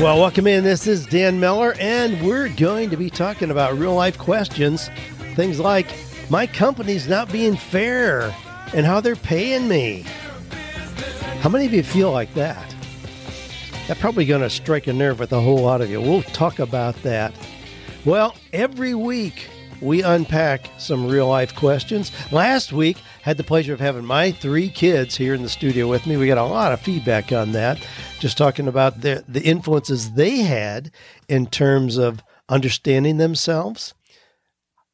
Well, welcome in. This is Dan Miller, and we're going to be talking about real life questions. Things like my company's not being fair and how they're paying me. How many of you feel like that? That's probably going to strike a nerve with a whole lot of you. We'll talk about that. Well, every week we unpack some real life questions. Last week, had the pleasure of having my three kids here in the studio with me. We got a lot of feedback on that, just talking about the, the influences they had in terms of understanding themselves,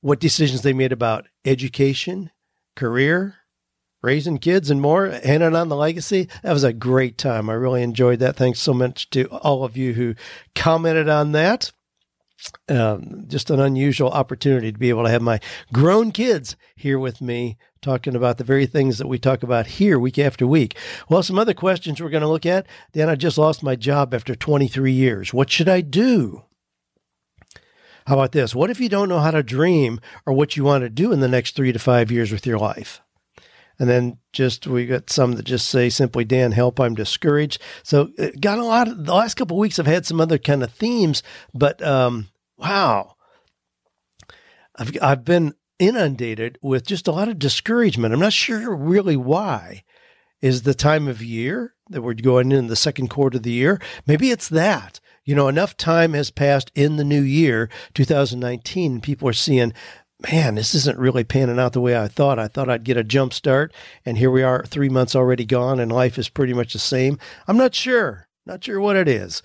what decisions they made about education, career, raising kids, and more, handing on the legacy. That was a great time. I really enjoyed that. Thanks so much to all of you who commented on that um, just an unusual opportunity to be able to have my grown kids here with me talking about the very things that we talk about here week after week. Well, some other questions we're going to look at. Dan, I just lost my job after 23 years. What should I do? How about this? What if you don't know how to dream or what you want to do in the next three to five years with your life? And then just we got some that just say simply, Dan, help, I'm discouraged. So uh, got a lot of the last couple of weeks I've had some other kind of themes, but um, wow. I've I've been inundated with just a lot of discouragement. I'm not sure really why. Is the time of year that we're going in the second quarter of the year? Maybe it's that. You know, enough time has passed in the new year, 2019, people are seeing, man, this isn't really panning out the way I thought. I thought I'd get a jump start, and here we are, three months already gone, and life is pretty much the same. I'm not sure. Not sure what it is.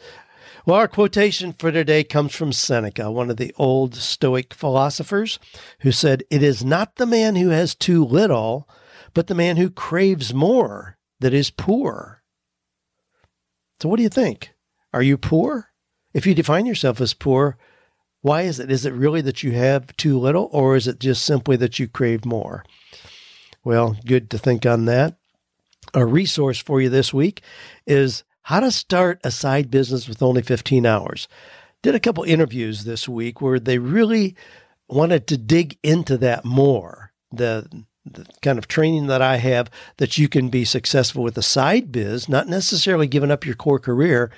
Well, our quotation for today comes from Seneca, one of the old Stoic philosophers, who said, It is not the man who has too little, but the man who craves more that is poor. So, what do you think? Are you poor? If you define yourself as poor, why is it? Is it really that you have too little, or is it just simply that you crave more? Well, good to think on that. A resource for you this week is how to start a side business with only 15 hours. Did a couple interviews this week where they really wanted to dig into that more. The, the kind of training that I have that you can be successful with a side biz, not necessarily giving up your core career,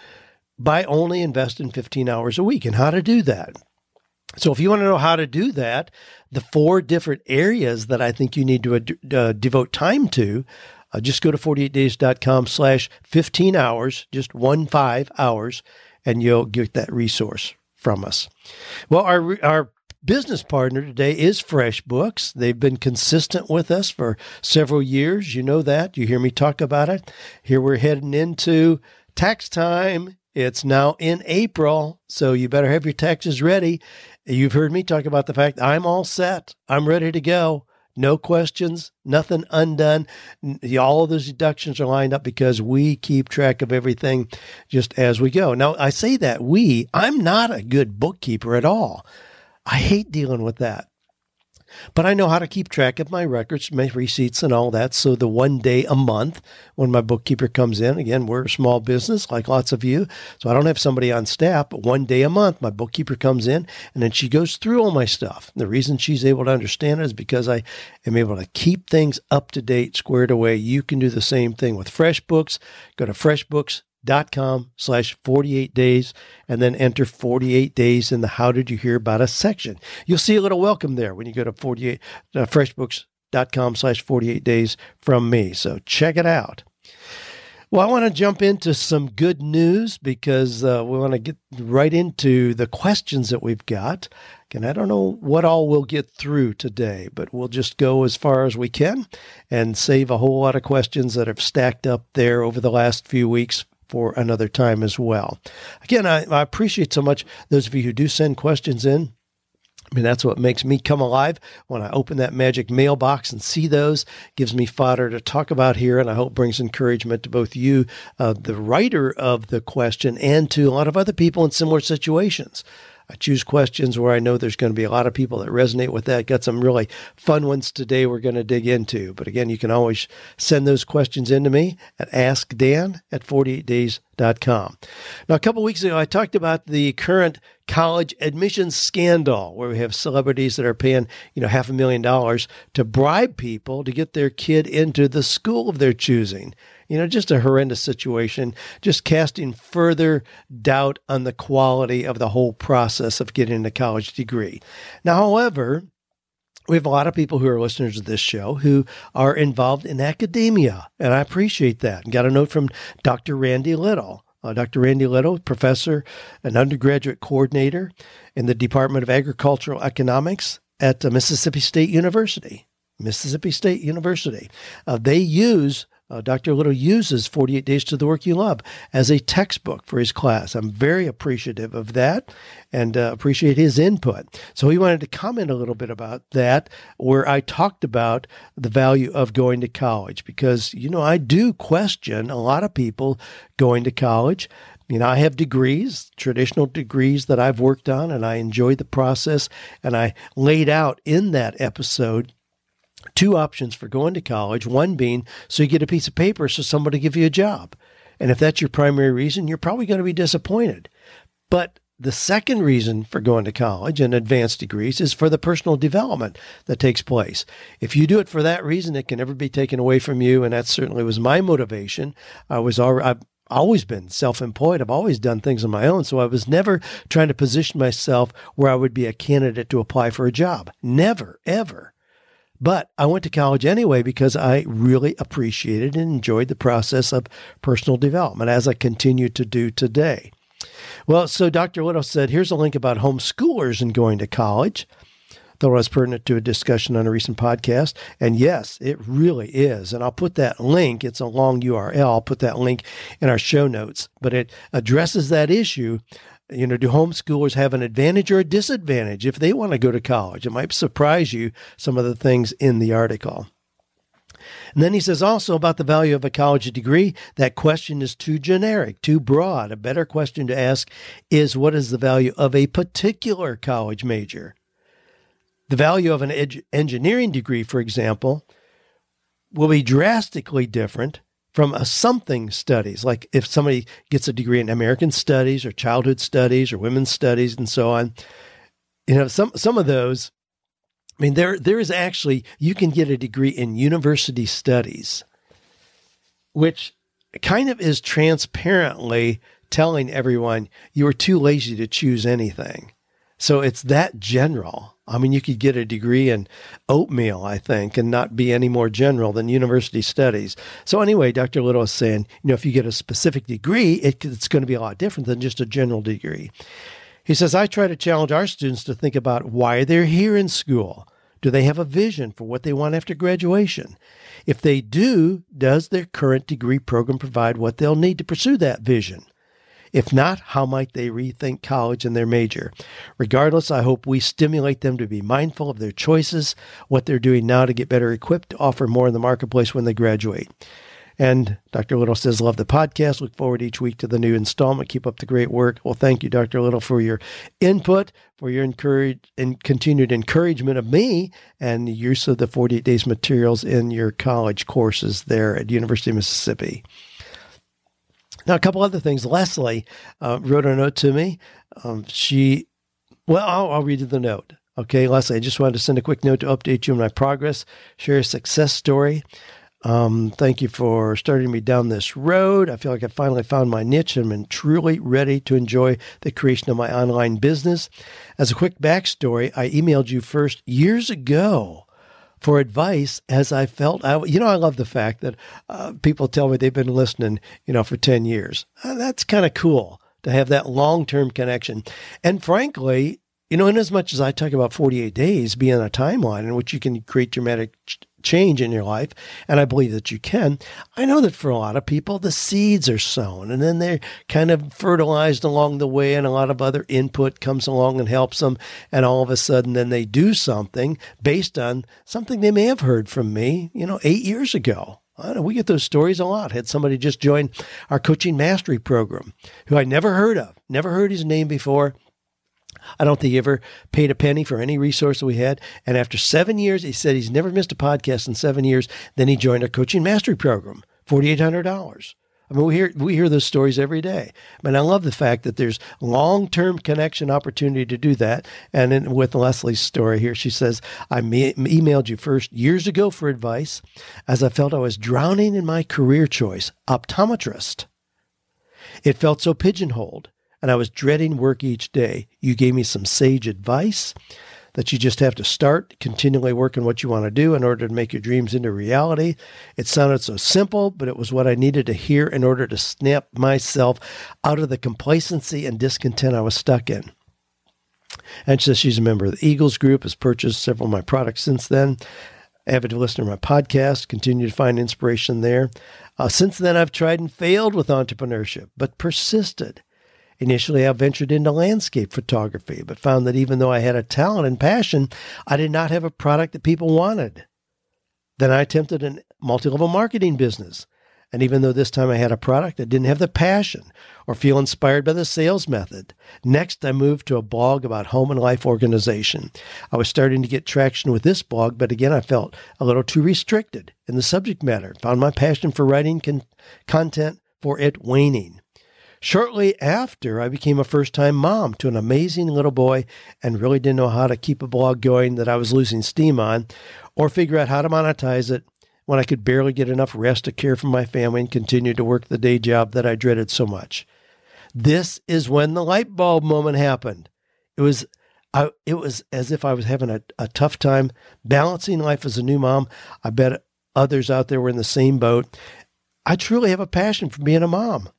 by only investing 15 hours a week and how to do that. So if you want to know how to do that, the four different areas that I think you need to uh, devote time to, uh, just go to 48days.com slash 15 hours, just one five hours, and you'll get that resource from us. Well, our, our business partner today is FreshBooks. They've been consistent with us for several years. You know that. You hear me talk about it. Here we're heading into tax time. It's now in April, so you better have your taxes ready. You've heard me talk about the fact I'm all set. I'm ready to go no questions, nothing undone. All of those deductions are lined up because we keep track of everything just as we go. Now, I say that we, I'm not a good bookkeeper at all. I hate dealing with that. But I know how to keep track of my records, my receipts, and all that. So the one day a month when my bookkeeper comes in, again, we're a small business like lots of you. So I don't have somebody on staff, but one day a month, my bookkeeper comes in and then she goes through all my stuff. The reason she's able to understand it is because I am able to keep things up to date, squared away. You can do the same thing with FreshBooks. Go to FreshBooks dot com slash 48 days and then enter 48 days in the how did you hear about us section. You'll see a little welcome there when you go to 48 uh, freshbooks.com slash 48 days from me. So check it out. Well i want to jump into some good news because uh, we want to get right into the questions that we've got. And I don't know what all we'll get through today, but we'll just go as far as we can and save a whole lot of questions that have stacked up there over the last few weeks for another time as well. Again, I, I appreciate so much those of you who do send questions in. I mean, that's what makes me come alive when I open that magic mailbox and see those. Gives me fodder to talk about here, and I hope brings encouragement to both you, uh, the writer of the question, and to a lot of other people in similar situations. I choose questions where I know there's going to be a lot of people that resonate with that. Got some really fun ones today we're going to dig into. But again, you can always send those questions in to me at askdan at 48days.com. Now, a couple weeks ago, I talked about the current college admissions scandal where we have celebrities that are paying, you know, half a million dollars to bribe people to get their kid into the school of their choosing. You know, just a horrendous situation, just casting further doubt on the quality of the whole process of getting a college degree. Now, however, we have a lot of people who are listeners of this show who are involved in academia, and I appreciate that. Got a note from Dr. Randy Little. Uh, Dr. Randy Little, professor and undergraduate coordinator in the Department of Agricultural Economics at uh, Mississippi State University. Mississippi State University. Uh, they use uh, Dr. Little uses 48 Days to the Work You Love as a textbook for his class. I'm very appreciative of that and uh, appreciate his input. So he wanted to comment a little bit about that, where I talked about the value of going to college because, you know, I do question a lot of people going to college. You know, I have degrees, traditional degrees that I've worked on, and I enjoy the process. And I laid out in that episode two options for going to college. One being so you get a piece of paper so somebody give you a job. And if that's your primary reason, you're probably going to be disappointed. But the second reason for going to college and advanced degrees is for the personal development that takes place. If you do it for that reason, it can never be taken away from you. And that certainly was my motivation. I was already, I've always been self-employed. I've always done things on my own. So I was never trying to position myself where I would be a candidate to apply for a job. Never, ever. But I went to college anyway because I really appreciated and enjoyed the process of personal development as I continue to do today. Well, so Dr. Little said, here's a link about homeschoolers and going to college. Thought it was pertinent to a discussion on a recent podcast. And yes, it really is. And I'll put that link, it's a long URL. I'll put that link in our show notes, but it addresses that issue you know, do homeschoolers have an advantage or a disadvantage if they want to go to college? It might surprise you some of the things in the article. And then he says also about the value of a college degree, that question is too generic, too broad. A better question to ask is what is the value of a particular college major? The value of an ed- engineering degree, for example, will be drastically different from a something studies, like if somebody gets a degree in American studies or childhood studies or women's studies and so on, you know, some some of those, I mean, there there is actually you can get a degree in university studies, which kind of is transparently telling everyone you are too lazy to choose anything. So it's that general. I mean, you could get a degree in oatmeal, I think, and not be any more general than university studies. So, anyway, Dr. Little is saying, you know, if you get a specific degree, it, it's going to be a lot different than just a general degree. He says, I try to challenge our students to think about why they're here in school. Do they have a vision for what they want after graduation? If they do, does their current degree program provide what they'll need to pursue that vision? If not, how might they rethink college and their major? Regardless, I hope we stimulate them to be mindful of their choices, what they're doing now to get better equipped to offer more in the marketplace when they graduate. And Dr. Little says, Love the podcast. Look forward each week to the new installment. Keep up the great work. Well, thank you, Dr. Little, for your input, for your encourage and continued encouragement of me and the use of the 48 days materials in your college courses there at University of Mississippi. Now, a couple other things. Leslie uh, wrote a note to me. Um, she, well, I'll, I'll read you the note. Okay, Leslie, I just wanted to send a quick note to update you on my progress, share a success story. Um, thank you for starting me down this road. I feel like I finally found my niche and I'm truly ready to enjoy the creation of my online business. As a quick backstory, I emailed you first years ago for advice as I felt I, you know, I love the fact that uh, people tell me they've been listening, you know, for 10 years. Uh, that's kind of cool to have that long term connection. And frankly, you know, in as much as I talk about 48 days being a timeline in which you can create dramatic change in your life, and I believe that you can, I know that for a lot of people, the seeds are sown and then they're kind of fertilized along the way, and a lot of other input comes along and helps them. And all of a sudden, then they do something based on something they may have heard from me, you know, eight years ago. Know we get those stories a lot. Had somebody just join our coaching mastery program who I never heard of, never heard his name before I don't think he ever paid a penny for any resource that we had. And after seven years, he said he's never missed a podcast in seven years. Then he joined our coaching mastery program, $4,800. I mean, we hear we hear those stories every day. I mean, I love the fact that there's long term connection opportunity to do that. And with Leslie's story here, she says, "I me- emailed you first years ago for advice, as I felt I was drowning in my career choice, optometrist. It felt so pigeonholed, and I was dreading work each day. You gave me some sage advice." that you just have to start continually working what you want to do in order to make your dreams into reality. It sounded so simple, but it was what I needed to hear in order to snap myself out of the complacency and discontent I was stuck in. And says she's a member of the Eagles Group, has purchased several of my products since then. Avid listener to my podcast, continue to find inspiration there. Uh, since then, I've tried and failed with entrepreneurship, but persisted. Initially, I ventured into landscape photography, but found that even though I had a talent and passion, I did not have a product that people wanted. Then I attempted a multi level marketing business. And even though this time I had a product, I didn't have the passion or feel inspired by the sales method. Next, I moved to a blog about home and life organization. I was starting to get traction with this blog, but again, I felt a little too restricted in the subject matter. Found my passion for writing con- content for it waning. Shortly after, I became a first time mom to an amazing little boy and really didn't know how to keep a blog going that I was losing steam on or figure out how to monetize it when I could barely get enough rest to care for my family and continue to work the day job that I dreaded so much. This is when the light bulb moment happened. It was I, it was as if I was having a, a tough time balancing life as a new mom. I bet others out there were in the same boat. I truly have a passion for being a mom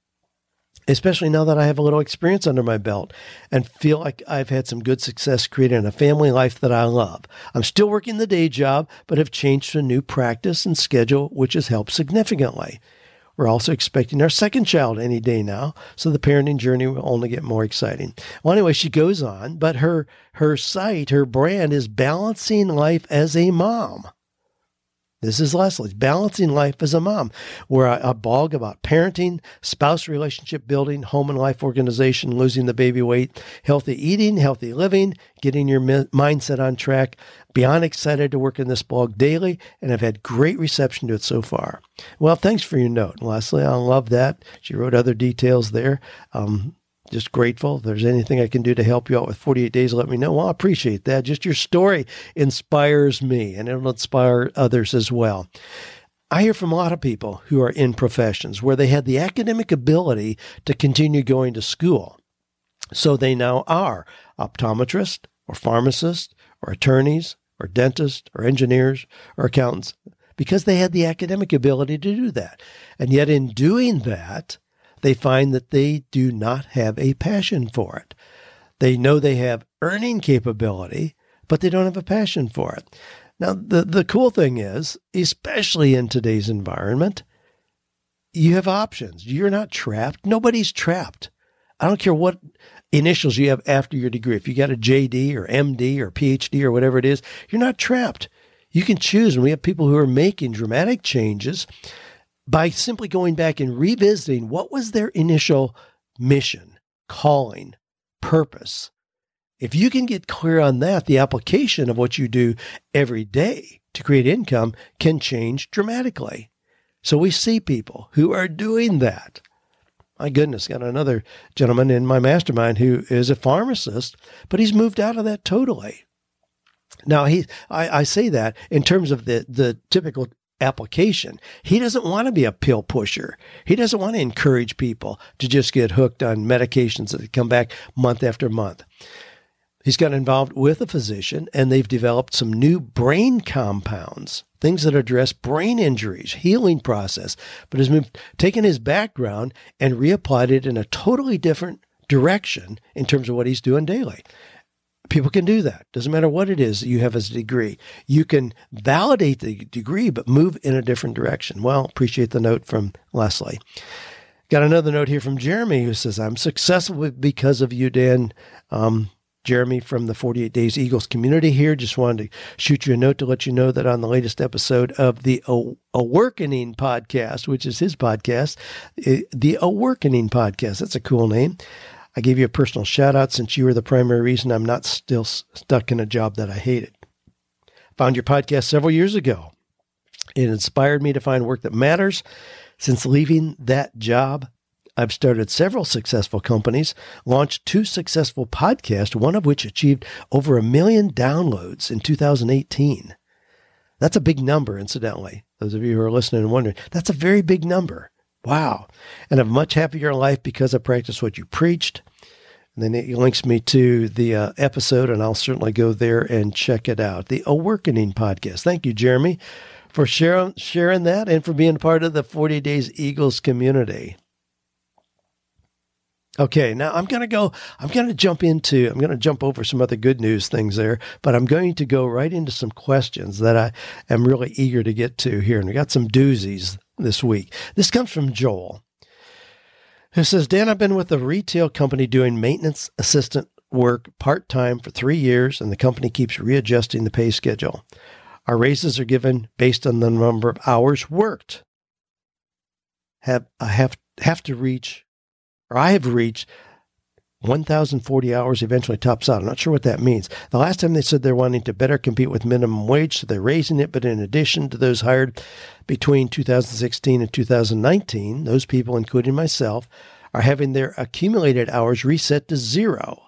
especially now that I have a little experience under my belt and feel like I've had some good success creating a family life that I love. I'm still working the day job, but have changed to a new practice and schedule, which has helped significantly. We're also expecting our second child any day now, so the parenting journey will only get more exciting. Well, anyway, she goes on, but her her site, her brand is balancing life as a mom. This is Leslie's Balancing Life as a Mom, where I, I blog about parenting, spouse relationship building, home and life organization, losing the baby weight, healthy eating, healthy living, getting your mi- mindset on track. Beyond excited to work in this blog daily, and I've had great reception to it so far. Well, thanks for your note, Leslie. I love that. She wrote other details there. Um, just grateful. If there's anything I can do to help you out with 48 days, let me know. Well, I appreciate that. Just your story inspires me and it'll inspire others as well. I hear from a lot of people who are in professions where they had the academic ability to continue going to school. So they now are optometrists or pharmacists or attorneys or dentists or engineers or accountants because they had the academic ability to do that. And yet, in doing that, they find that they do not have a passion for it. They know they have earning capability, but they don't have a passion for it. Now, the, the cool thing is, especially in today's environment, you have options. You're not trapped. Nobody's trapped. I don't care what initials you have after your degree. If you got a JD or MD or PhD or whatever it is, you're not trapped. You can choose. And we have people who are making dramatic changes by simply going back and revisiting what was their initial mission, calling, purpose. If you can get clear on that, the application of what you do every day to create income can change dramatically. So we see people who are doing that. My goodness, got another gentleman in my mastermind who is a pharmacist, but he's moved out of that totally. Now he, I, I say that in terms of the the typical application. He doesn't want to be a pill pusher. He doesn't want to encourage people to just get hooked on medications that come back month after month. He's got involved with a physician and they've developed some new brain compounds, things that address brain injuries, healing process, but has moved, taken his background and reapplied it in a totally different direction in terms of what he's doing daily people can do that. Doesn't matter what it is that you have as a degree. You can validate the degree, but move in a different direction. Well, appreciate the note from Leslie. Got another note here from Jeremy who says, I'm successful because of you, Dan. Um, Jeremy from the 48 Days Eagles community here. Just wanted to shoot you a note to let you know that on the latest episode of the Awakening podcast, which is his podcast, the Awakening podcast, that's a cool name. I gave you a personal shout out since you were the primary reason I'm not still stuck in a job that I hated. Found your podcast several years ago. It inspired me to find work that matters. Since leaving that job, I've started several successful companies, launched two successful podcasts, one of which achieved over a million downloads in 2018. That's a big number, incidentally. Those of you who are listening and wondering, that's a very big number. Wow. And a much happier life because I practice what you preached. And then it links me to the uh, episode, and I'll certainly go there and check it out. The Awakening podcast. Thank you, Jeremy, for sharing, sharing that and for being part of the 40 Days Eagles community. Okay, now I'm going to go, I'm going to jump into, I'm going to jump over some other good news things there, but I'm going to go right into some questions that I am really eager to get to here. And we got some doozies this week. This comes from Joel, who says, Dan, I've been with a retail company doing maintenance assistant work part time for three years, and the company keeps readjusting the pay schedule. Our raises are given based on the number of hours worked. Have I have have to reach or I have reached 1,040 hours eventually tops out. I'm not sure what that means. The last time they said they're wanting to better compete with minimum wage, so they're raising it. But in addition to those hired between 2016 and 2019, those people, including myself, are having their accumulated hours reset to zero.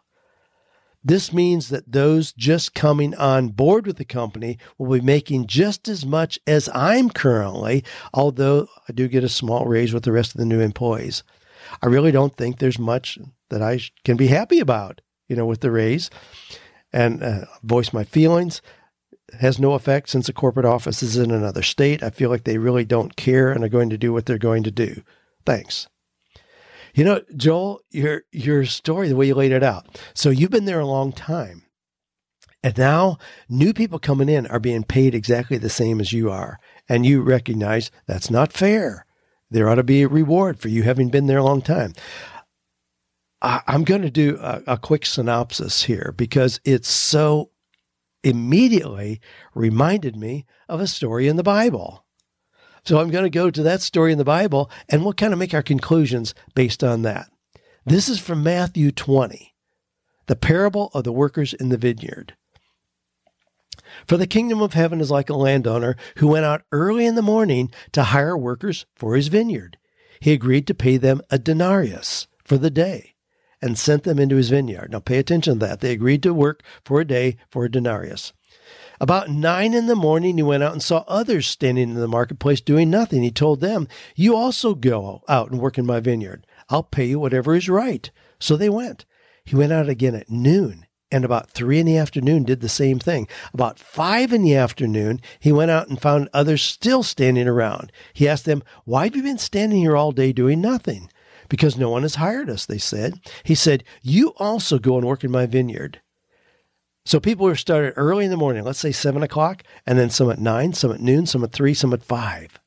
This means that those just coming on board with the company will be making just as much as I'm currently, although I do get a small raise with the rest of the new employees. I really don't think there's much that I can be happy about, you know, with the raise and uh, voice my feelings has no effect since the corporate office is in another state. I feel like they really don't care and are going to do what they're going to do. Thanks. You know, Joel, your your story, the way you laid it out. So you've been there a long time. And now new people coming in are being paid exactly the same as you are. And you recognize that's not fair. There ought to be a reward for you having been there a long time. I, am going to do a, a quick synopsis here because it's so immediately reminded me of a story in the Bible. So I'm going to go to that story in the Bible and we'll kind of make our conclusions based on that. This is from Matthew 20, the parable of the workers in the vineyard. For the kingdom of heaven is like a landowner who went out early in the morning to hire workers for his vineyard. He agreed to pay them a denarius for the day and sent them into his vineyard. Now pay attention to that. They agreed to work for a day for a denarius. About nine in the morning, he went out and saw others standing in the marketplace doing nothing. He told them, You also go out and work in my vineyard. I'll pay you whatever is right. So they went. He went out again at noon and about three in the afternoon did the same thing. About five in the afternoon, he went out and found others still standing around. He asked them, Why have you been standing here all day doing nothing? Because no one has hired us, they said. He said, You also go and work in my vineyard. So people were started early in the morning, let's say seven o'clock, and then some at nine, some at noon, some at three, some at five.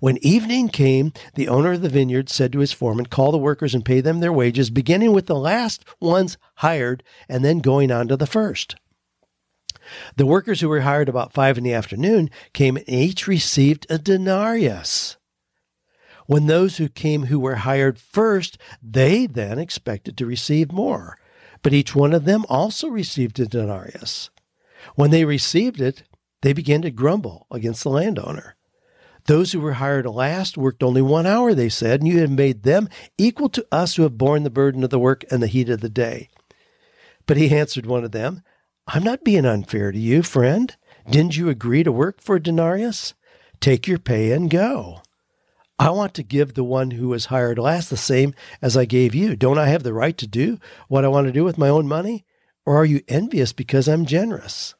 When evening came, the owner of the vineyard said to his foreman, Call the workers and pay them their wages, beginning with the last ones hired and then going on to the first. The workers who were hired about five in the afternoon came and each received a denarius. When those who came who were hired first, they then expected to receive more. But each one of them also received a denarius. When they received it, they began to grumble against the landowner. Those who were hired last worked only one hour, they said, and you have made them equal to us who have borne the burden of the work and the heat of the day. But he answered one of them, I'm not being unfair to you, friend. Didn't you agree to work for a denarius? Take your pay and go. I want to give the one who was hired last the same as I gave you. Don't I have the right to do what I want to do with my own money? Or are you envious because I'm generous?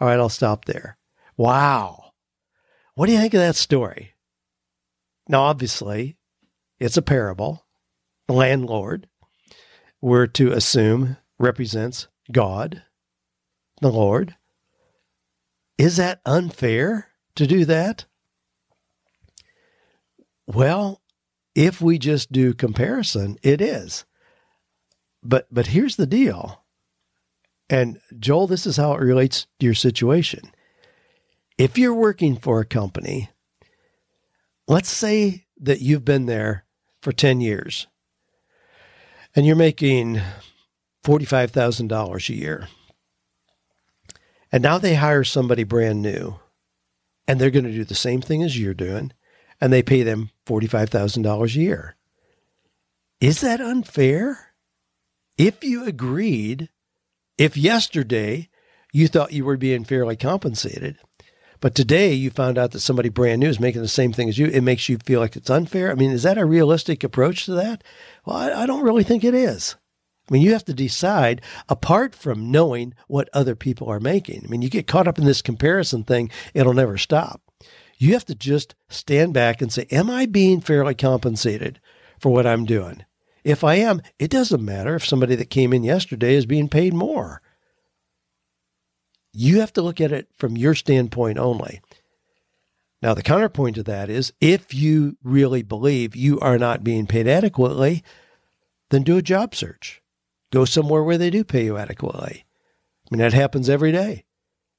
All right, I'll stop there. Wow. What do you think of that story? Now, obviously, it's a parable. The landlord, we're to assume, represents God, the Lord. Is that unfair to do that? Well, if we just do comparison, it is. But but here's the deal. And Joel, this is how it relates to your situation if you're working for a company, let's say that you've been there for 10 years and you're making $45,000 a year. And now they hire somebody brand new and they're going to do the same thing as you're doing and they pay them $45,000 a year. Is that unfair? If you agreed, if yesterday you thought you were being fairly compensated, but today you found out that somebody brand new is making the same thing as you, it makes you feel like it's unfair. I mean, is that a realistic approach to that? Well, I, I don't really think it is. I mean, you have to decide apart from knowing what other people are making. I mean, you get caught up in this comparison thing, it'll never stop. You have to just stand back and say, Am I being fairly compensated for what I'm doing? If I am, it doesn't matter if somebody that came in yesterday is being paid more. You have to look at it from your standpoint only. Now, the counterpoint to that is if you really believe you are not being paid adequately, then do a job search. Go somewhere where they do pay you adequately. I mean, that happens every day.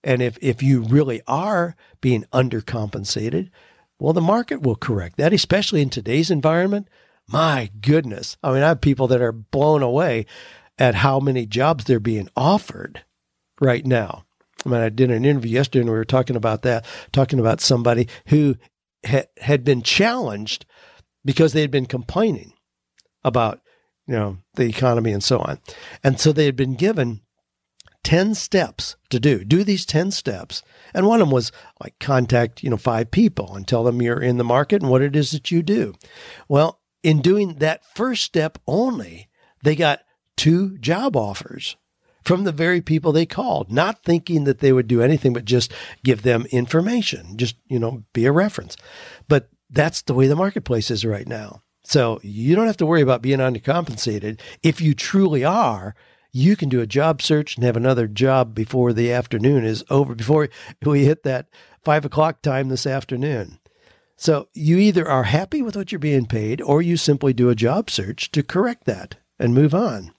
And if, if you really are being undercompensated, well, the market will correct that, especially in today's environment my goodness. I mean, I have people that are blown away at how many jobs they're being offered right now. I mean, I did an interview yesterday and we were talking about that, talking about somebody who ha- had been challenged because they had been complaining about, you know, the economy and so on. And so they had been given 10 steps to do. Do these 10 steps. And one of them was like contact, you know, five people and tell them you're in the market and what it is that you do. Well, in doing that first step only, they got two job offers from the very people they called, not thinking that they would do anything but just give them information, just, you know, be a reference. But that's the way the marketplace is right now. So you don't have to worry about being undercompensated. If you truly are, you can do a job search and have another job before the afternoon is over, before we hit that five o'clock time this afternoon. So you either are happy with what you're being paid or you simply do a job search to correct that and move on.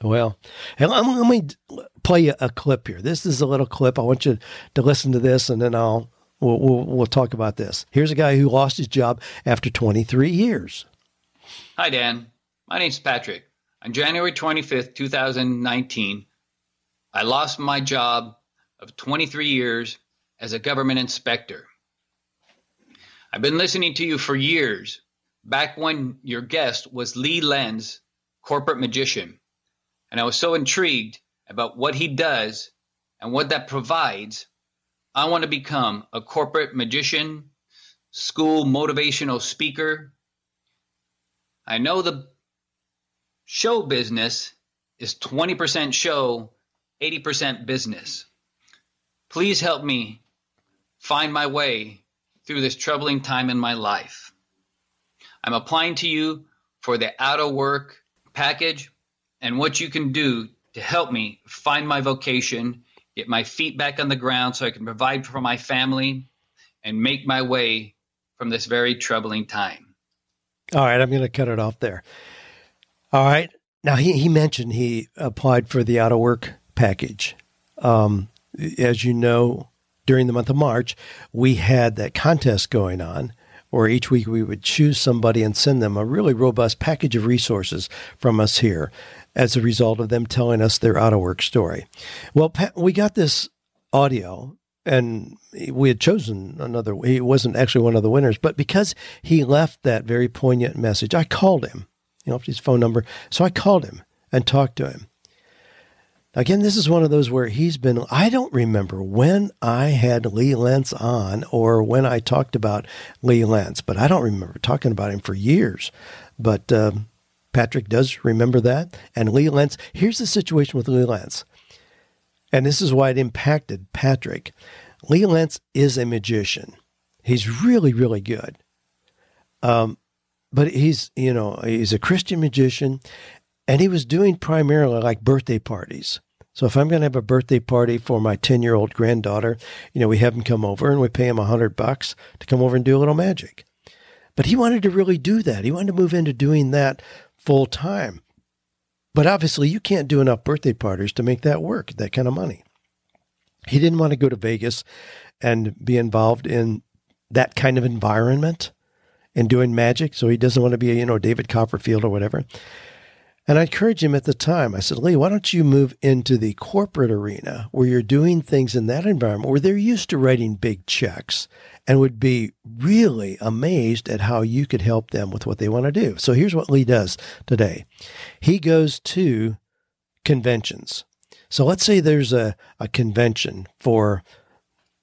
Well, let me play you a clip here. This is a little clip. I want you to listen to this and then I'll we'll, we'll, we'll talk about this. Here's a guy who lost his job after 23 years. Hi, Dan. My name's Patrick. On January 25th, 2019, I lost my job of 23 years as a government inspector. I've been listening to you for years, back when your guest was Lee Lentz, corporate magician. And I was so intrigued about what he does and what that provides. I want to become a corporate magician, school motivational speaker. I know the show business is 20% show, 80% business. Please help me find my way through this troubling time in my life. I'm applying to you for the out of work package and what you can do to help me find my vocation, get my feet back on the ground so I can provide for my family and make my way from this very troubling time. All right, I'm going to cut it off there. All right. Now, he, he mentioned he applied for the out of work package. Um, as you know, during the month of March, we had that contest going on where each week we would choose somebody and send them a really robust package of resources from us here as a result of them telling us their out of work story. Well, we got this audio and we had chosen another he wasn't actually one of the winners but because he left that very poignant message i called him you know his phone number so i called him and talked to him Again, this is one of those where he's been. I don't remember when I had Lee Lentz on or when I talked about Lee Lentz, but I don't remember talking about him for years. But um, Patrick does remember that. And Lee Lentz, here's the situation with Lee Lentz. And this is why it impacted Patrick. Lee Lentz is a magician. He's really, really good. Um, but he's, you know, he's a Christian magician and he was doing primarily like birthday parties. So if I'm going to have a birthday party for my 10 year old granddaughter, you know, we have him come over and we pay him a hundred bucks to come over and do a little magic. But he wanted to really do that. He wanted to move into doing that full time. But obviously you can't do enough birthday parties to make that work, that kind of money. He didn't want to go to Vegas and be involved in that kind of environment. And doing magic. So he doesn't want to be, you know, David Copperfield or whatever. And I encouraged him at the time. I said, Lee, why don't you move into the corporate arena where you're doing things in that environment where they're used to writing big checks and would be really amazed at how you could help them with what they want to do. So here's what Lee does today he goes to conventions. So let's say there's a, a convention for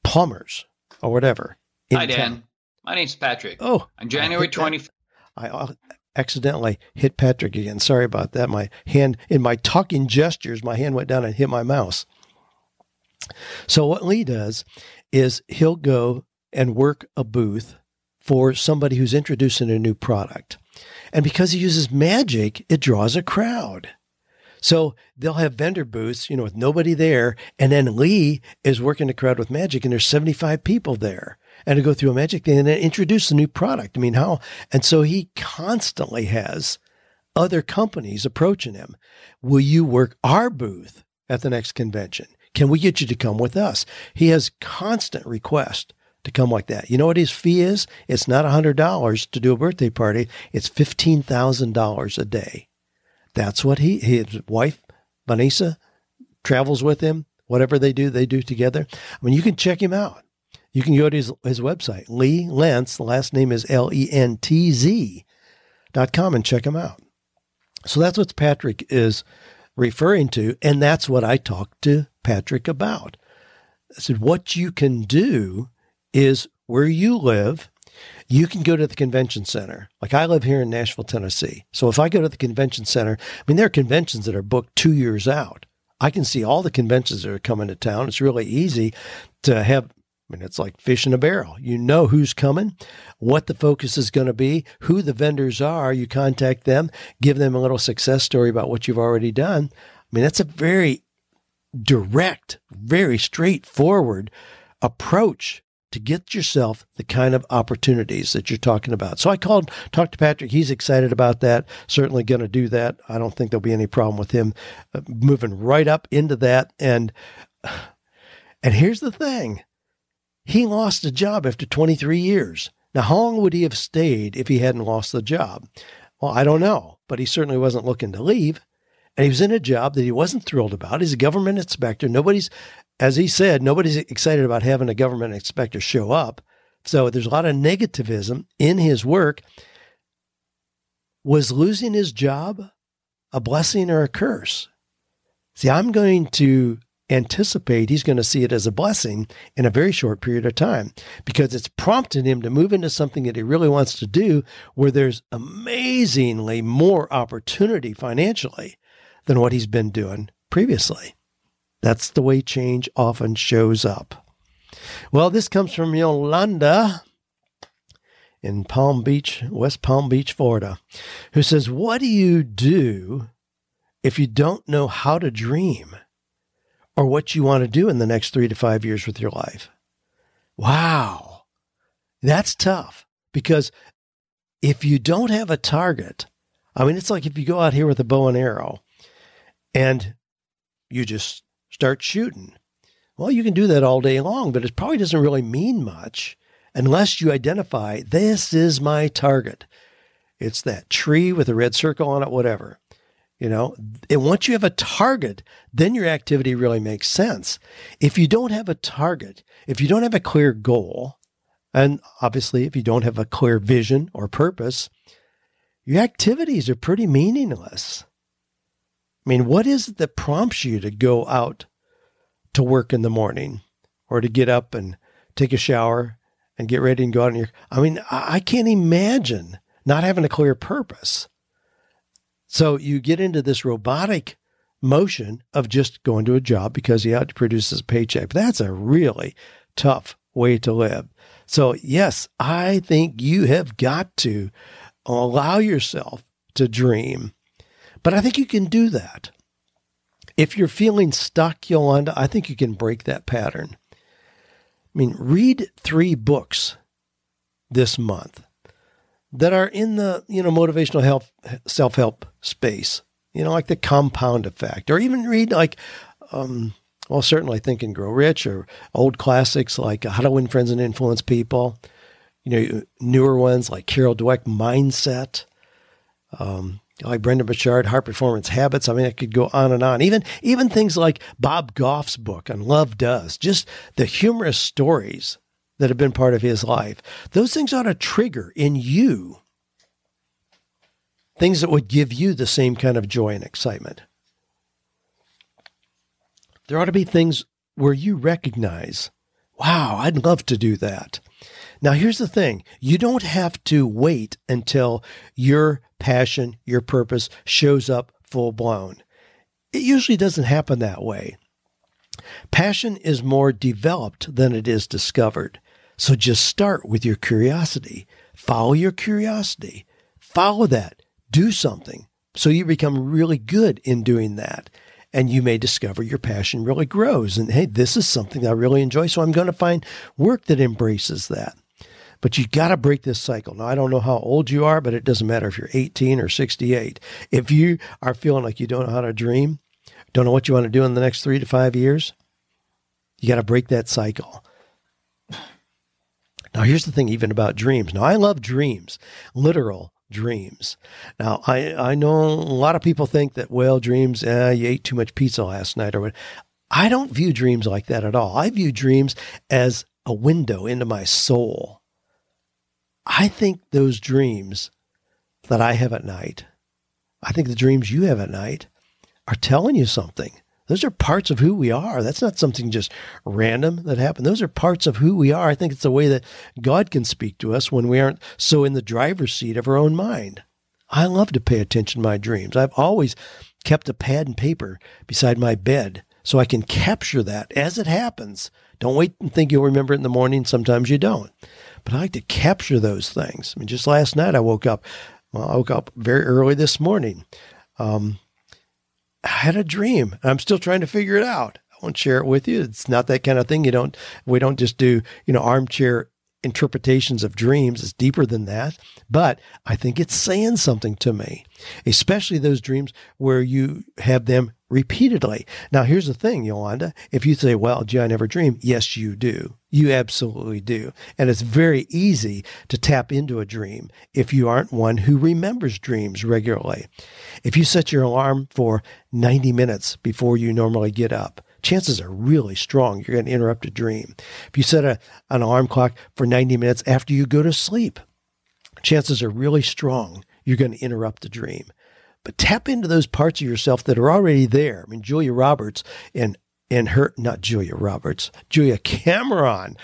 plumbers or whatever. Hi, Dan. Town. My name's Patrick. Oh, on January 20th. I uh, accidentally hit Patrick again. Sorry about that. My hand, in my talking gestures, my hand went down and hit my mouse. So, what Lee does is he'll go and work a booth for somebody who's introducing a new product. And because he uses magic, it draws a crowd. So they'll have vendor booths, you know, with nobody there. And then Lee is working the crowd with magic, and there's 75 people there and to go through a magic thing and then introduce a new product. I mean, how? And so he constantly has other companies approaching him. Will you work our booth at the next convention? Can we get you to come with us? He has constant requests to come like that. You know what his fee is? It's not $100 to do a birthday party. It's $15,000 a day. That's what he, his wife, Vanessa, travels with him. Whatever they do, they do together. I mean, you can check him out. You can go to his, his website, Lee Lentz, the last name is L E N T Z dot com, and check him out. So that's what Patrick is referring to. And that's what I talked to Patrick about. I said, what you can do is where you live, you can go to the convention center. Like I live here in Nashville, Tennessee. So if I go to the convention center, I mean, there are conventions that are booked two years out. I can see all the conventions that are coming to town. It's really easy to have I mean, it's like fish in a barrel. You know who's coming, what the focus is going to be, who the vendors are. You contact them, give them a little success story about what you've already done. I mean, that's a very direct, very straightforward approach to get yourself the kind of opportunities that you're talking about. So I called, talked to Patrick. He's excited about that. Certainly going to do that. I don't think there'll be any problem with him uh, moving right up into that. And, and here's the thing he lost a job after 23 years. Now, how long would he have stayed if he hadn't lost the job? Well, I don't know, but he certainly wasn't looking to leave. And he was in a job that he wasn't thrilled about. He's a government inspector. Nobody's, as he said, nobody's excited about having a government inspector show up. So there's a lot of negativism in his work. Was losing his job a blessing or a curse? See, I'm going to anticipate he's going to see it as a blessing in a very short period of time because it's prompted him to move into something that he really wants to do where there's amazingly more opportunity financially than what he's been doing previously. That's the way change often shows up. Well, this comes from Yolanda in Palm Beach, West Palm Beach, Florida, who says, What do you do if you don't know how to dream? Or what you want to do in the next three to five years with your life. Wow. That's tough because if you don't have a target, I mean, it's like if you go out here with a bow and arrow and you just start shooting. Well, you can do that all day long, but it probably doesn't really mean much unless you identify this is my target. It's that tree with a red circle on it, whatever. You know, and once you have a target, then your activity really makes sense. If you don't have a target, if you don't have a clear goal, and obviously if you don't have a clear vision or purpose, your activities are pretty meaningless. I mean, what is it that prompts you to go out to work in the morning or to get up and take a shower and get ready and go out in your I mean, I can't imagine not having a clear purpose. So you get into this robotic motion of just going to a job because you have to produce his paycheck. But that's a really tough way to live. So, yes, I think you have got to allow yourself to dream. But I think you can do that. If you're feeling stuck, Yolanda, I think you can break that pattern. I mean, read three books this month that are in the you know motivational help self help space. You know, like the compound effect, or even read like, um, well, certainly Think and Grow Rich, or old classics like How to Win Friends and Influence People. you know, newer ones like Carol Dweck Mindset, um, like Brendon Burchard, Heart Performance Habits. I mean, I could go on and on. Even even things like Bob Goff's book on Love Does, just the humorous stories that have been part of his life. Those things ought to trigger in you things that would give you the same kind of joy and excitement. There ought to be things where you recognize, wow, I'd love to do that. Now, here's the thing you don't have to wait until your passion, your purpose shows up full blown. It usually doesn't happen that way. Passion is more developed than it is discovered. So just start with your curiosity. Follow your curiosity. Follow that. Do something. So you become really good in doing that. And you may discover your passion really grows. And hey, this is something I really enjoy. So I'm going to find work that embraces that. But you got to break this cycle. Now, I don't know how old you are, but it doesn't matter if you're 18 or 68. If you are feeling like you don't know how to dream, don't know what you want to do in the next three to five years, you got to break that cycle. Now, here's the thing, even about dreams. Now, I love dreams, literal dreams. Now, I, I know a lot of people think that, well, dreams, eh, you ate too much pizza last night or what. I don't view dreams like that at all. I view dreams as a window into my soul. I think those dreams that I have at night, I think the dreams you have at night are telling you something. Those are parts of who we are. That's not something just random that happened. Those are parts of who we are. I think it's a way that God can speak to us when we aren't so in the driver's seat of our own mind. I love to pay attention to my dreams. I've always kept a pad and paper beside my bed so I can capture that as it happens. Don't wait and think you'll remember it in the morning. Sometimes you don't. But I like to capture those things. I mean, just last night I woke up. Well, I woke up very early this morning. Um, I had a dream. I'm still trying to figure it out. I won't share it with you. It's not that kind of thing. You don't. We don't just do you know armchair interpretations of dreams. It's deeper than that. But I think it's saying something to me, especially those dreams where you have them repeatedly. Now, here's the thing, Yolanda. If you say, well, gee, I never dream. Yes, you do. You absolutely do. And it's very easy to tap into a dream if you aren't one who remembers dreams regularly. If you set your alarm for 90 minutes before you normally get up, chances are really strong you're going to interrupt a dream. If you set a, an alarm clock for 90 minutes after you go to sleep, chances are really strong you're going to interrupt the dream. But tap into those parts of yourself that are already there. I mean, Julia Roberts and in her not Julia Roberts, Julia Cameron.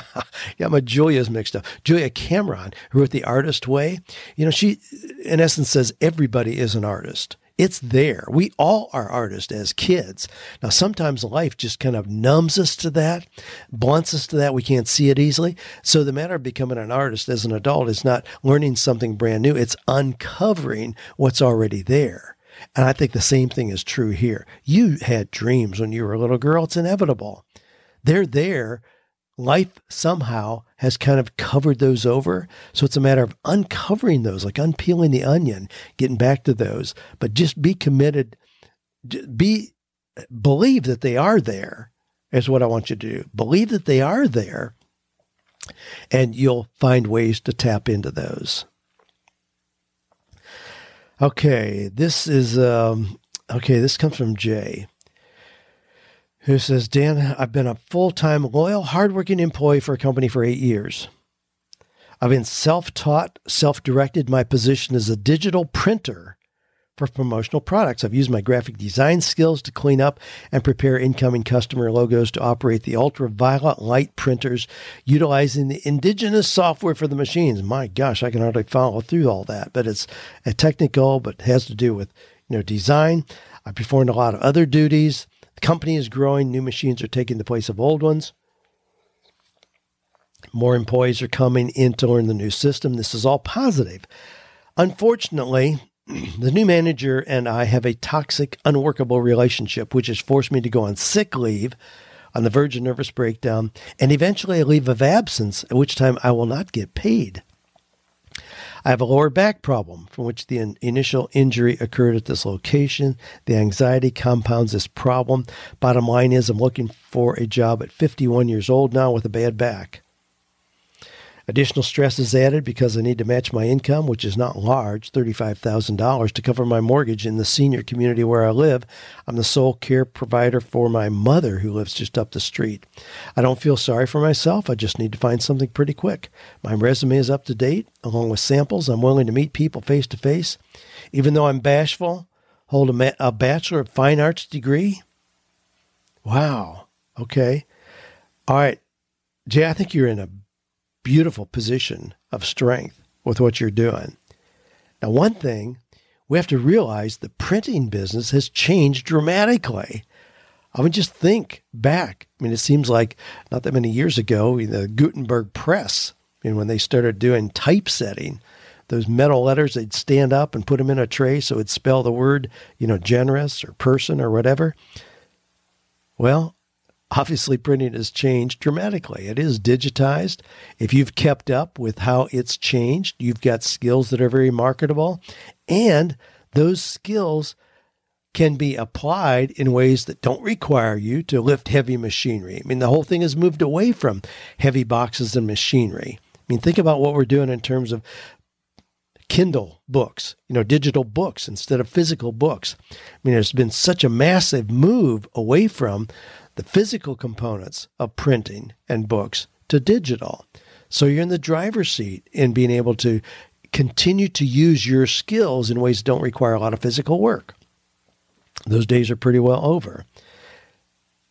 yeah, my Julia's mixed up. Julia Cameron, who wrote The Artist Way. You know, she in essence says everybody is an artist. It's there. We all are artists as kids. Now, sometimes life just kind of numbs us to that, blunts us to that. We can't see it easily. So, the matter of becoming an artist as an adult is not learning something brand new, it's uncovering what's already there. And I think the same thing is true here. You had dreams when you were a little girl, it's inevitable. They're there life somehow has kind of covered those over. So it's a matter of uncovering those, like unpeeling the onion, getting back to those, but just be committed, be, believe that they are there is what I want you to do. Believe that they are there and you'll find ways to tap into those. Okay, this is, um, okay, this comes from Jay who says, Dan, I've been a full time, loyal, hardworking employee for a company for eight years. I've been self taught, self directed. My position as a digital printer for promotional products. I've used my graphic design skills to clean up and prepare incoming customer logos to operate the ultraviolet light printers utilizing the indigenous software for the machines. My gosh, I can hardly follow through all that, but it's a technical, but has to do with, you know, design. I performed a lot of other duties company is growing, new machines are taking the place of old ones. More employees are coming in to learn the new system. This is all positive. Unfortunately, the new manager and I have a toxic, unworkable relationship, which has forced me to go on sick leave on the verge of nervous breakdown and eventually a leave of absence, at which time I will not get paid. I have a lower back problem from which the in- initial injury occurred at this location. The anxiety compounds this problem. Bottom line is, I'm looking for a job at 51 years old now with a bad back. Additional stress is added because I need to match my income, which is not large, $35,000, to cover my mortgage in the senior community where I live. I'm the sole care provider for my mother who lives just up the street. I don't feel sorry for myself. I just need to find something pretty quick. My resume is up to date, along with samples. I'm willing to meet people face to face. Even though I'm bashful, hold a, ma- a Bachelor of Fine Arts degree. Wow. Okay. All right. Jay, I think you're in a beautiful position of strength with what you're doing. Now, one thing we have to realize the printing business has changed dramatically. I mean, just think back. I mean, it seems like not that many years ago, the Gutenberg press, I mean, when they started doing typesetting, those metal letters, they'd stand up and put them in a tray so it'd spell the word, you know, generous or person or whatever. Well, obviously printing has changed dramatically. It is digitized. If you've kept up with how it's changed, you've got skills that are very marketable, and those skills can be applied in ways that don't require you to lift heavy machinery. I mean, the whole thing has moved away from heavy boxes and machinery. I mean, think about what we're doing in terms of Kindle books, you know, digital books instead of physical books. I mean, there's been such a massive move away from the physical components of printing and books to digital. So you're in the driver's seat in being able to continue to use your skills in ways that don't require a lot of physical work. Those days are pretty well over.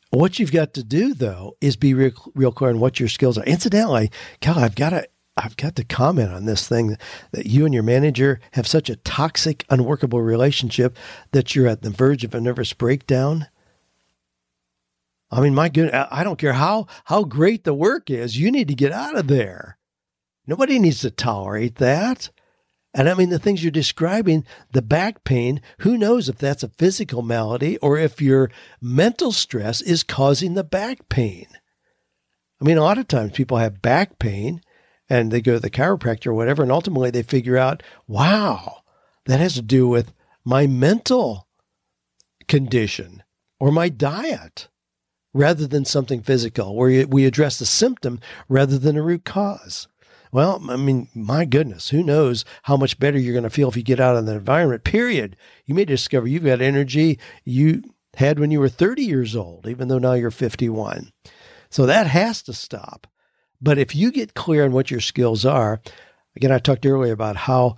What you've got to do though is be real, real clear on what your skills are. Incidentally, Cal, I've got to I've got to comment on this thing that you and your manager have such a toxic, unworkable relationship that you're at the verge of a nervous breakdown. I mean, my goodness, I don't care how how great the work is. You need to get out of there. Nobody needs to tolerate that. And I mean, the things you're describing, the back pain, who knows if that's a physical malady or if your mental stress is causing the back pain. I mean, a lot of times people have back pain and they go to the chiropractor or whatever, and ultimately they figure out, wow, that has to do with my mental condition or my diet rather than something physical, where we address the symptom rather than a root cause. Well, I mean, my goodness, who knows how much better you're going to feel if you get out of the environment, period. You may discover you've got energy you had when you were 30 years old, even though now you're 51. So that has to stop. But if you get clear on what your skills are, again, I talked earlier about how,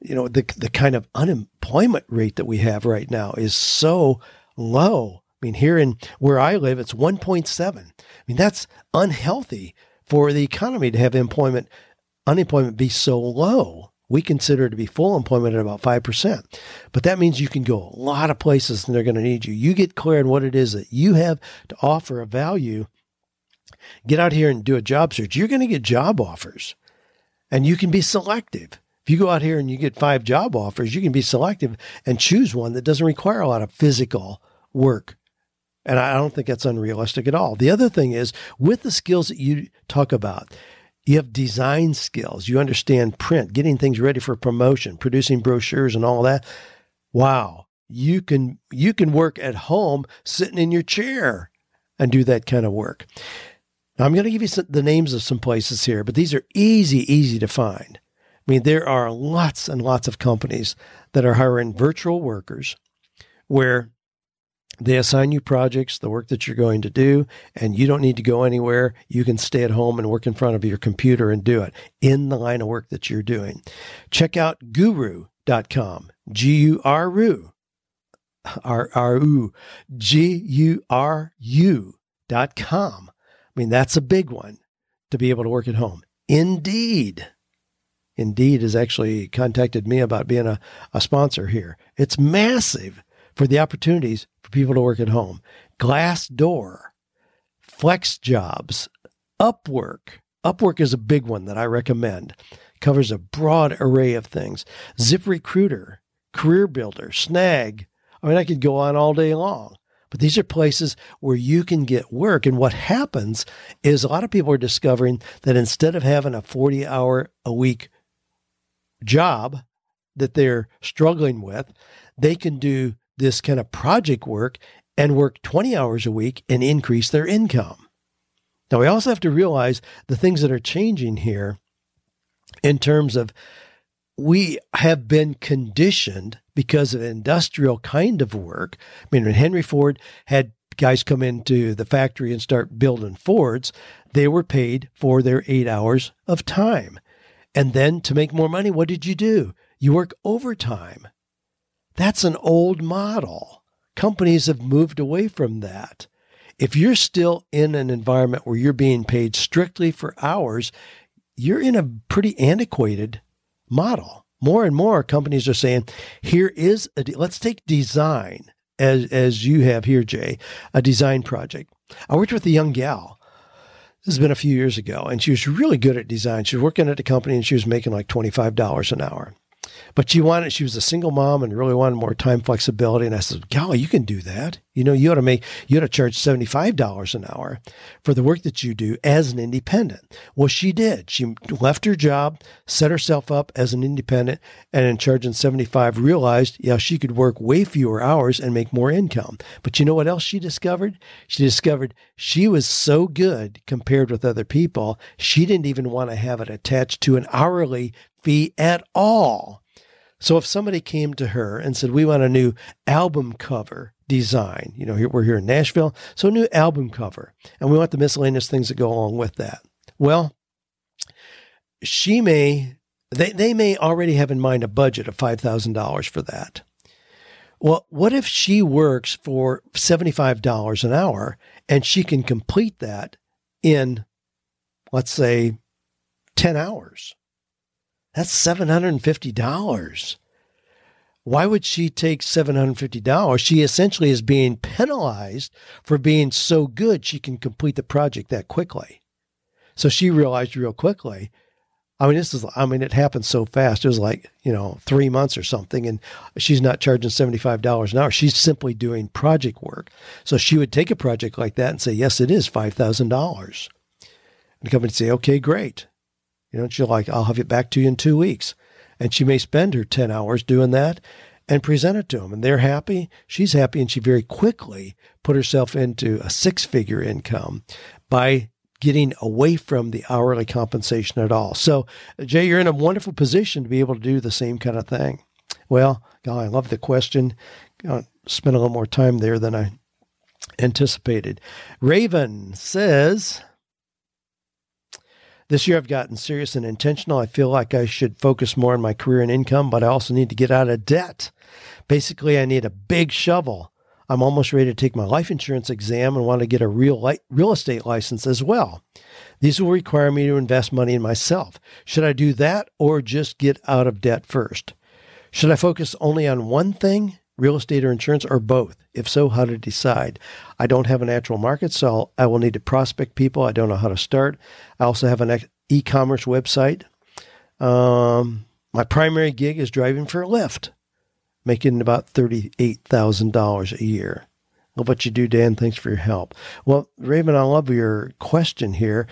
you know, the, the kind of unemployment rate that we have right now is so low mean, here in where I live, it's 1.7. I mean, that's unhealthy for the economy to have employment, unemployment be so low. We consider it to be full employment at about 5%. But that means you can go a lot of places and they're going to need you. You get clear on what it is that you have to offer a value. Get out here and do a job search. You're going to get job offers and you can be selective. If you go out here and you get five job offers, you can be selective and choose one that doesn't require a lot of physical work and I don't think that's unrealistic at all. The other thing is with the skills that you talk about, you have design skills, you understand print, getting things ready for promotion, producing brochures and all that. Wow. You can you can work at home sitting in your chair and do that kind of work. Now, I'm going to give you some, the names of some places here, but these are easy, easy to find. I mean, there are lots and lots of companies that are hiring virtual workers where they assign you projects, the work that you're going to do, and you don't need to go anywhere. You can stay at home and work in front of your computer and do it in the line of work that you're doing. Check out guru.com, G U R U, R R U, G U R U dot com. I mean, that's a big one to be able to work at home. Indeed. Indeed has actually contacted me about being a, a sponsor here. It's massive for the opportunities for people to work at home. Glassdoor, Flex Jobs, Upwork. Upwork is a big one that I recommend. Covers a broad array of things. ZipRecruiter, Career Builder, Snag. I mean, I could go on all day long. But these are places where you can get work. And what happens is a lot of people are discovering that instead of having a 40 hour a week job that they're struggling with, they can do this kind of project work and work 20 hours a week and increase their income. Now, we also have to realize the things that are changing here in terms of we have been conditioned because of industrial kind of work. I mean, when Henry Ford had guys come into the factory and start building Fords, they were paid for their eight hours of time. And then to make more money, what did you do? You work overtime. That's an old model. Companies have moved away from that. If you're still in an environment where you're being paid strictly for hours, you're in a pretty antiquated model. More and more companies are saying, here is a, let's take design as, as you have here, Jay, a design project. I worked with a young gal. This has been a few years ago, and she was really good at design. She was working at a company and she was making like $25 an hour. But she wanted, she was a single mom and really wanted more time flexibility. And I said, golly, you can do that. You know, you ought to make, you ought to charge $75 an hour for the work that you do as an independent. Well, she did. She left her job, set herself up as an independent, and in charging 75, realized, yeah, she could work way fewer hours and make more income. But you know what else she discovered? She discovered she was so good compared with other people, she didn't even want to have it attached to an hourly fee at all. So if somebody came to her and said, "We want a new album cover design," you know, we're here in Nashville, so a new album cover, and we want the miscellaneous things that go along with that. Well, she may they they may already have in mind a budget of five thousand dollars for that. Well, what if she works for $75 an hour and she can complete that in, let's say, 10 hours? That's $750. Why would she take $750? She essentially is being penalized for being so good she can complete the project that quickly. So she realized real quickly. I mean, this is, I mean, it happened so fast. It was like, you know, three months or something. And she's not charging $75 an hour. She's simply doing project work. So she would take a project like that and say, yes, it is $5,000. And the company would say, okay, great. You know, she'll like, I'll have it back to you in two weeks. And she may spend her 10 hours doing that and present it to them. And they're happy. She's happy. And she very quickly put herself into a six figure income by getting away from the hourly compensation at all. So, Jay, you're in a wonderful position to be able to do the same kind of thing. Well, God, I love the question. I'll spend a little more time there than I anticipated. Raven says, this year I've gotten serious and intentional. I feel like I should focus more on my career and income, but I also need to get out of debt. Basically, I need a big shovel. I'm almost ready to take my life insurance exam and want to get a real real estate license as well. These will require me to invest money in myself. Should I do that or just get out of debt first? Should I focus only on one thing, real estate or insurance, or both? If so, how to decide? I don't have a natural market, so I will need to prospect people. I don't know how to start. I also have an e commerce website. Um, my primary gig is driving for Lyft, making about $38,000 a year. Love what you do, Dan. Thanks for your help. Well, Raven, I love your question here.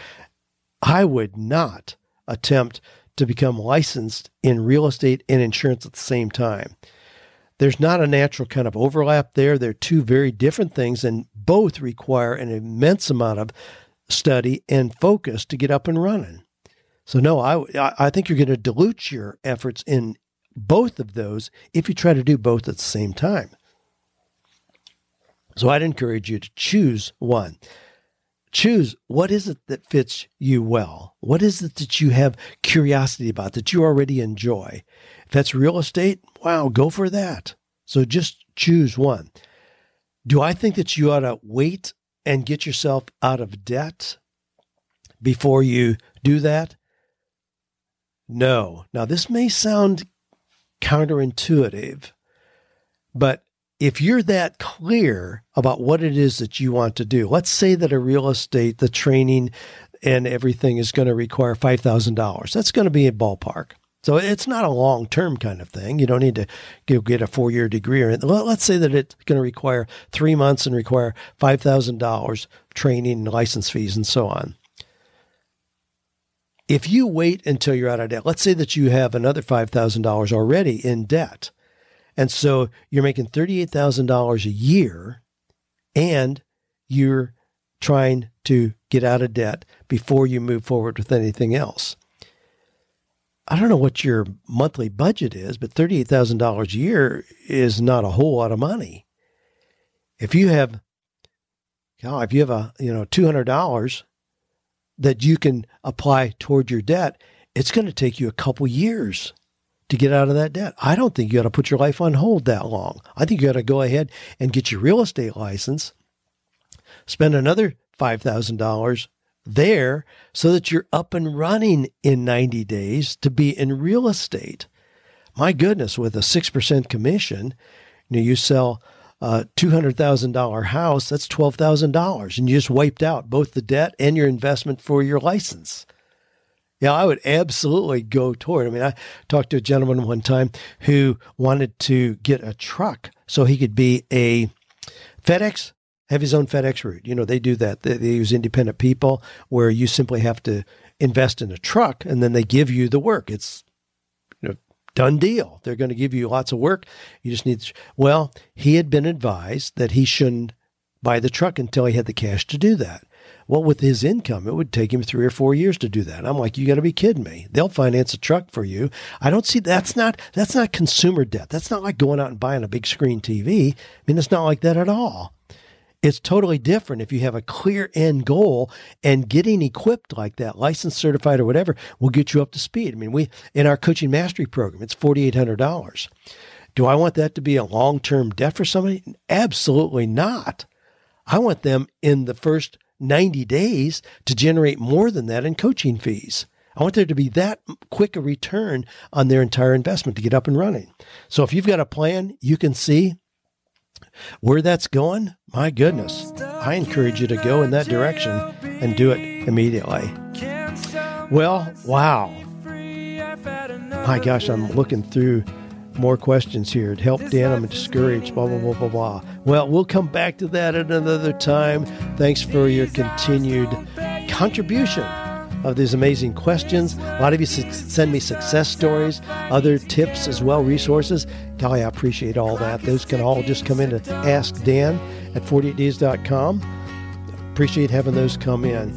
I would not attempt to become licensed in real estate and insurance at the same time there's not a natural kind of overlap there. They're two very different things, and both require an immense amount of study and focus to get up and running. So, no, I, I think you're going to dilute your efforts in both of those if you try to do both at the same time. So, I'd encourage you to choose one. Choose what is it that fits you well? What is it that you have curiosity about that you already enjoy? If that's real estate, wow, go for that. So just choose one. Do I think that you ought to wait and get yourself out of debt before you do that? No. Now, this may sound counterintuitive, but if you're that clear about what it is that you want to do, let's say that a real estate, the training and everything is going to require $5,000. That's going to be a ballpark. So it's not a long term kind of thing. You don't need to get a four year degree or. Let's say that it's going to require three months and require $5,000 training license fees and so on. If you wait until you're out of debt, let's say that you have another $5,000 already in debt. And so you're making $38,000 a year and you're trying to get out of debt before you move forward with anything else. I don't know what your monthly budget is, but $38,000 a year is not a whole lot of money. If you have if you have a, you know, $200 that you can apply toward your debt, it's going to take you a couple years to get out of that debt. I don't think you got to put your life on hold that long. I think you got to go ahead and get your real estate license, spend another $5,000 there so that you're up and running in 90 days to be in real estate. My goodness, with a 6% commission, you know, you sell a $200,000 house, that's $12,000 and you just wiped out both the debt and your investment for your license. Yeah, I would absolutely go toward. I mean, I talked to a gentleman one time who wanted to get a truck so he could be a FedEx, have his own FedEx route. You know, they do that. They, they use independent people where you simply have to invest in a truck and then they give you the work. It's you know, done deal. They're going to give you lots of work. You just need, to, well, he had been advised that he shouldn't buy the truck until he had the cash to do that. Well, with his income, it would take him three or four years to do that. I'm like, you got to be kidding me. They'll finance a truck for you. I don't see that's not that's not consumer debt. That's not like going out and buying a big screen TV. I mean, it's not like that at all. It's totally different if you have a clear end goal and getting equipped like that, licensed, certified, or whatever, will get you up to speed. I mean, we in our coaching mastery program, it's forty eight hundred dollars. Do I want that to be a long term debt for somebody? Absolutely not. I want them in the first 90 days to generate more than that in coaching fees. I want there to be that quick a return on their entire investment to get up and running. So if you've got a plan, you can see where that's going. My goodness, I encourage you to go in that direction and do it immediately. Well, wow. My gosh, I'm looking through more questions here. To help Dan, I'm discouraged, blah, blah, blah, blah, blah. Well, we'll come back to that at another time. Thanks for your continued contribution of these amazing questions. A lot of you send me success stories, other tips as well, resources. Golly, I appreciate all that. Those can all just come in to Ask Dan at 48days.com. Appreciate having those come in.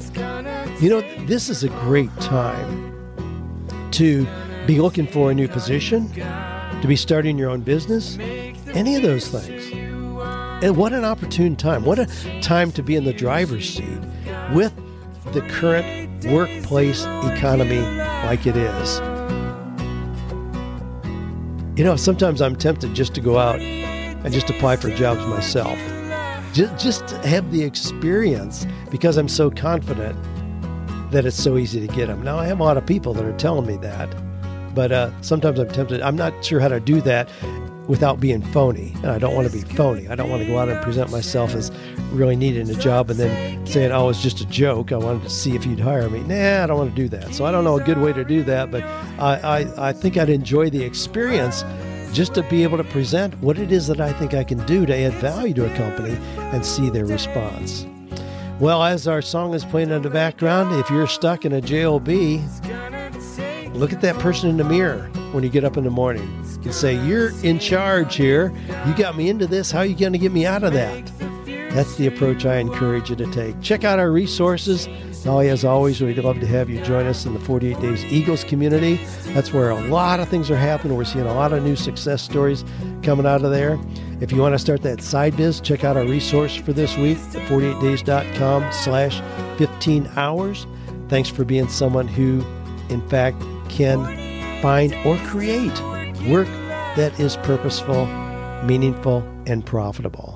You know, this is a great time to be looking for a new position to be starting your own business, any of those things. And what an opportune time. What a time to be in the driver's seat with the current workplace economy like it is. You know, sometimes I'm tempted just to go out and just apply for jobs myself. Just, just to have the experience because I'm so confident that it's so easy to get them. Now, I have a lot of people that are telling me that. But uh, sometimes I'm tempted. I'm not sure how to do that without being phony. And I don't want to be phony. I don't want to go out and present myself as really needing a job and then saying, oh, it's just a joke. I wanted to see if you'd hire me. Nah, I don't want to do that. So I don't know a good way to do that, but I, I, I think I'd enjoy the experience just to be able to present what it is that I think I can do to add value to a company and see their response. Well, as our song is playing in the background, if you're stuck in a JOB, Look at that person in the mirror when you get up in the morning and say, You're in charge here. You got me into this. How are you going to get me out of that? That's the approach I encourage you to take. Check out our resources. Molly, as always, we'd love to have you join us in the 48 Days Eagles community. That's where a lot of things are happening. We're seeing a lot of new success stories coming out of there. If you want to start that side biz, check out our resource for this week, 48days.com slash 15 hours. Thanks for being someone who, in fact, can find or create work that is purposeful, meaningful, and profitable.